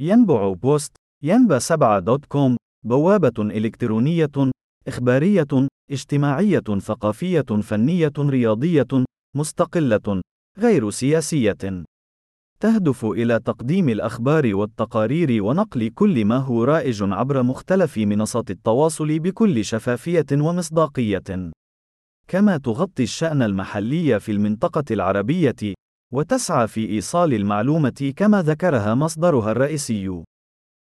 ينبع بوست ينبع 7 dot com بوابة إلكترونية إخبارية اجتماعية ثقافية فنية رياضية مستقلة غير سياسية. تهدف إلى تقديم الأخبار والتقارير ونقل كل ما هو رائج عبر مختلف منصات التواصل بكل شفافية ومصداقية. كما تغطي الشأن المحلي في المنطقة العربية وتسعى في إيصال المعلومة كما ذكرها مصدرها الرئيسي.